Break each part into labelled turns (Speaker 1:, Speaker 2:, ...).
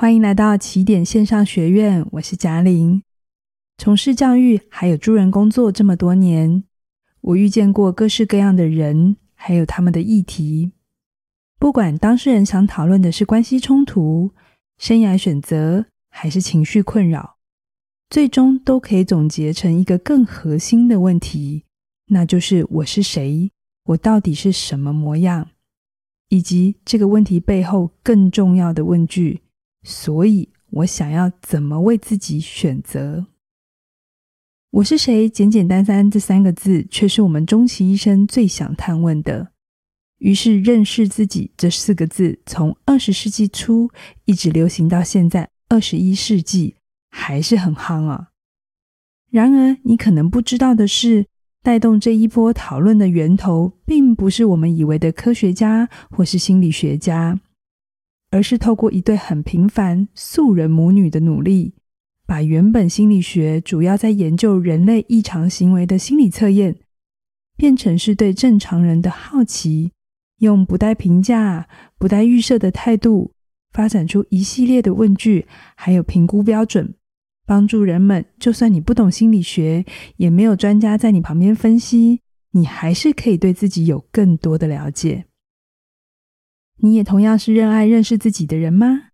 Speaker 1: 欢迎来到起点线上学院，我是贾玲。从事教育还有助人工作这么多年，我遇见过各式各样的人，还有他们的议题。不管当事人想讨论的是关系冲突、生涯选择，还是情绪困扰，最终都可以总结成一个更核心的问题，那就是我是谁？我到底是什么模样？以及这个问题背后更重要的问句：所以我想要怎么为自己选择？我是谁？简简单单这三个字，却是我们终其一生最想探问的。于是，认识自己这四个字，从二十世纪初一直流行到现在二十一世纪，还是很夯啊。然而，你可能不知道的是，带动这一波讨论的源头，并不是我们以为的科学家或是心理学家，而是透过一对很平凡素人母女的努力，把原本心理学主要在研究人类异常行为的心理测验，变成是对正常人的好奇，用不带评价、不带预设的态度，发展出一系列的问句，还有评估标准。帮助人们，就算你不懂心理学，也没有专家在你旁边分析，你还是可以对自己有更多的了解。你也同样是热爱认识自己的人吗？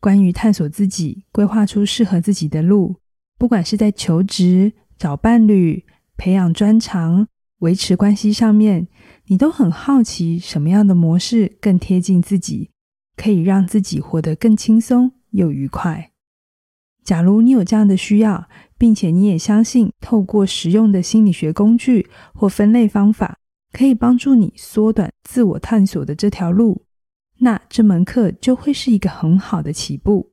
Speaker 1: 关于探索自己，规划出适合自己的路，不管是在求职、找伴侣、培养专长、维持关系上面，你都很好奇什么样的模式更贴近自己，可以让自己活得更轻松又愉快。假如你有这样的需要，并且你也相信透过实用的心理学工具或分类方法，可以帮助你缩短自我探索的这条路，那这门课就会是一个很好的起步。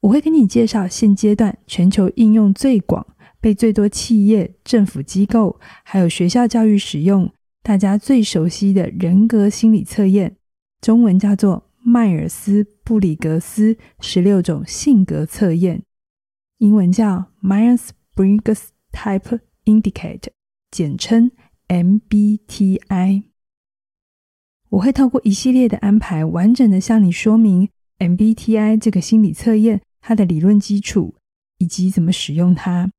Speaker 1: 我会跟你介绍现阶段全球应用最广、被最多企业、政府机构还有学校教育使用、大家最熟悉的人格心理测验，中文叫做。迈尔斯布里格斯十六种性格测验，英文叫 Myers-Briggs Type Indicator，简称 MBTI。我会透过一系列的安排，完整的向你说明 MBTI 这个心理测验它的理论基础以及怎么使用它，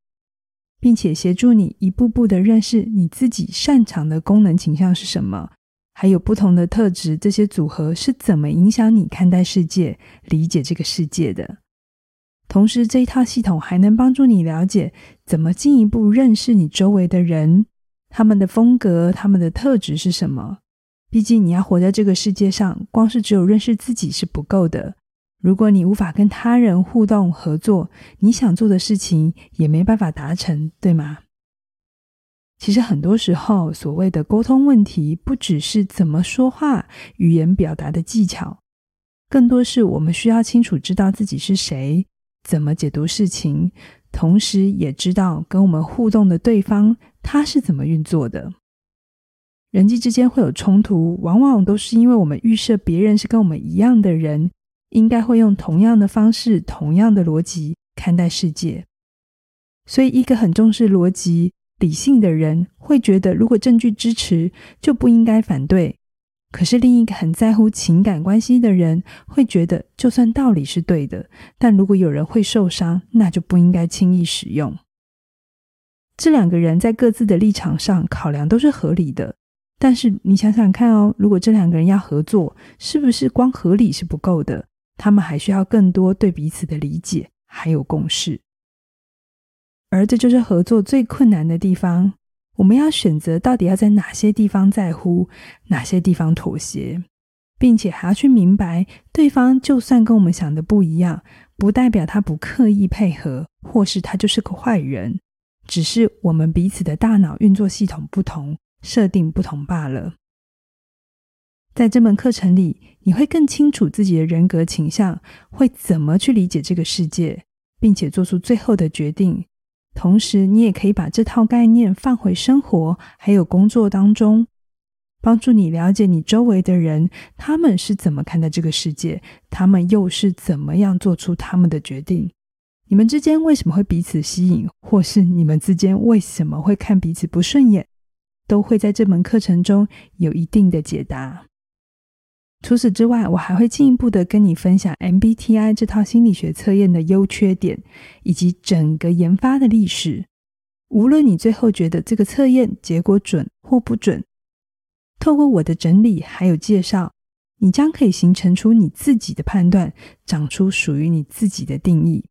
Speaker 1: 并且协助你一步步的认识你自己擅长的功能倾向是什么。还有不同的特质，这些组合是怎么影响你看待世界、理解这个世界的？同时，这一套系统还能帮助你了解怎么进一步认识你周围的人，他们的风格、他们的特质是什么？毕竟你要活在这个世界上，光是只有认识自己是不够的。如果你无法跟他人互动合作，你想做的事情也没办法达成，对吗？其实很多时候，所谓的沟通问题，不只是怎么说话、语言表达的技巧，更多是我们需要清楚知道自己是谁，怎么解读事情，同时也知道跟我们互动的对方他是怎么运作的。人际之间会有冲突，往往都是因为我们预设别人是跟我们一样的人，应该会用同样的方式、同样的逻辑看待世界。所以，一个很重视逻辑。理性的人会觉得，如果证据支持，就不应该反对。可是另一个很在乎情感关系的人会觉得，就算道理是对的，但如果有人会受伤，那就不应该轻易使用。这两个人在各自的立场上考量都是合理的，但是你想想看哦，如果这两个人要合作，是不是光合理是不够的？他们还需要更多对彼此的理解，还有共识。而这就是合作最困难的地方。我们要选择到底要在哪些地方在乎，哪些地方妥协，并且还要去明白，对方就算跟我们想的不一样，不代表他不刻意配合，或是他就是个坏人，只是我们彼此的大脑运作系统不同，设定不同罢了。在这门课程里，你会更清楚自己的人格倾向，会怎么去理解这个世界，并且做出最后的决定。同时，你也可以把这套概念放回生活还有工作当中，帮助你了解你周围的人，他们是怎么看待这个世界，他们又是怎么样做出他们的决定。你们之间为什么会彼此吸引，或是你们之间为什么会看彼此不顺眼，都会在这门课程中有一定的解答。除此之外，我还会进一步的跟你分享 MBTI 这套心理学测验的优缺点，以及整个研发的历史。无论你最后觉得这个测验结果准或不准，透过我的整理还有介绍，你将可以形成出你自己的判断，长出属于你自己的定义。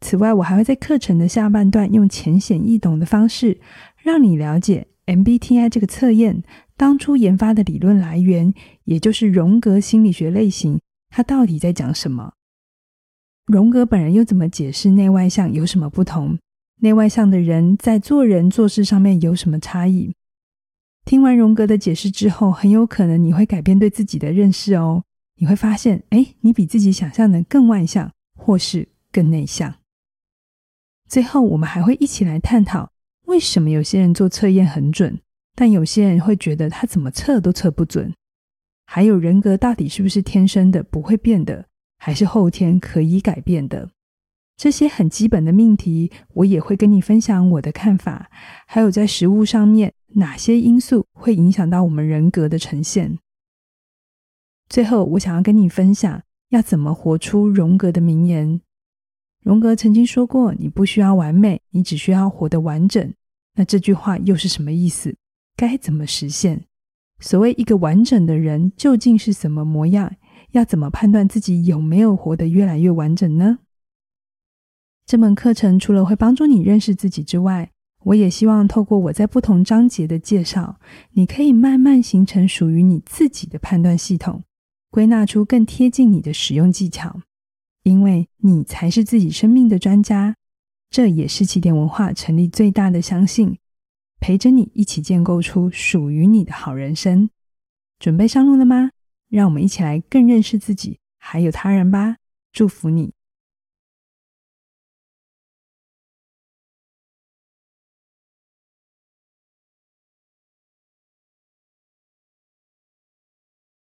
Speaker 1: 此外，我还会在课程的下半段用浅显易懂的方式，让你了解 MBTI 这个测验。当初研发的理论来源，也就是荣格心理学类型，它到底在讲什么？荣格本人又怎么解释内外向有什么不同？内外向的人在做人做事上面有什么差异？听完荣格的解释之后，很有可能你会改变对自己的认识哦。你会发现，哎，你比自己想象的更外向，或是更内向。最后，我们还会一起来探讨，为什么有些人做测验很准？但有些人会觉得他怎么测都测不准，还有人格到底是不是天生的不会变的，还是后天可以改变的？这些很基本的命题，我也会跟你分享我的看法，还有在食物上面哪些因素会影响到我们人格的呈现。最后，我想要跟你分享要怎么活出荣格的名言。荣格曾经说过：“你不需要完美，你只需要活得完整。”那这句话又是什么意思？该怎么实现？所谓一个完整的人究竟是什么模样？要怎么判断自己有没有活得越来越完整呢？这门课程除了会帮助你认识自己之外，我也希望透过我在不同章节的介绍，你可以慢慢形成属于你自己的判断系统，归纳出更贴近你的使用技巧，因为你才是自己生命的专家。这也是起点文化成立最大的相信。陪着你一起建构出属于你的好人生，准备上路了吗？让我们一起来更认识自己，还有他人吧。祝福你。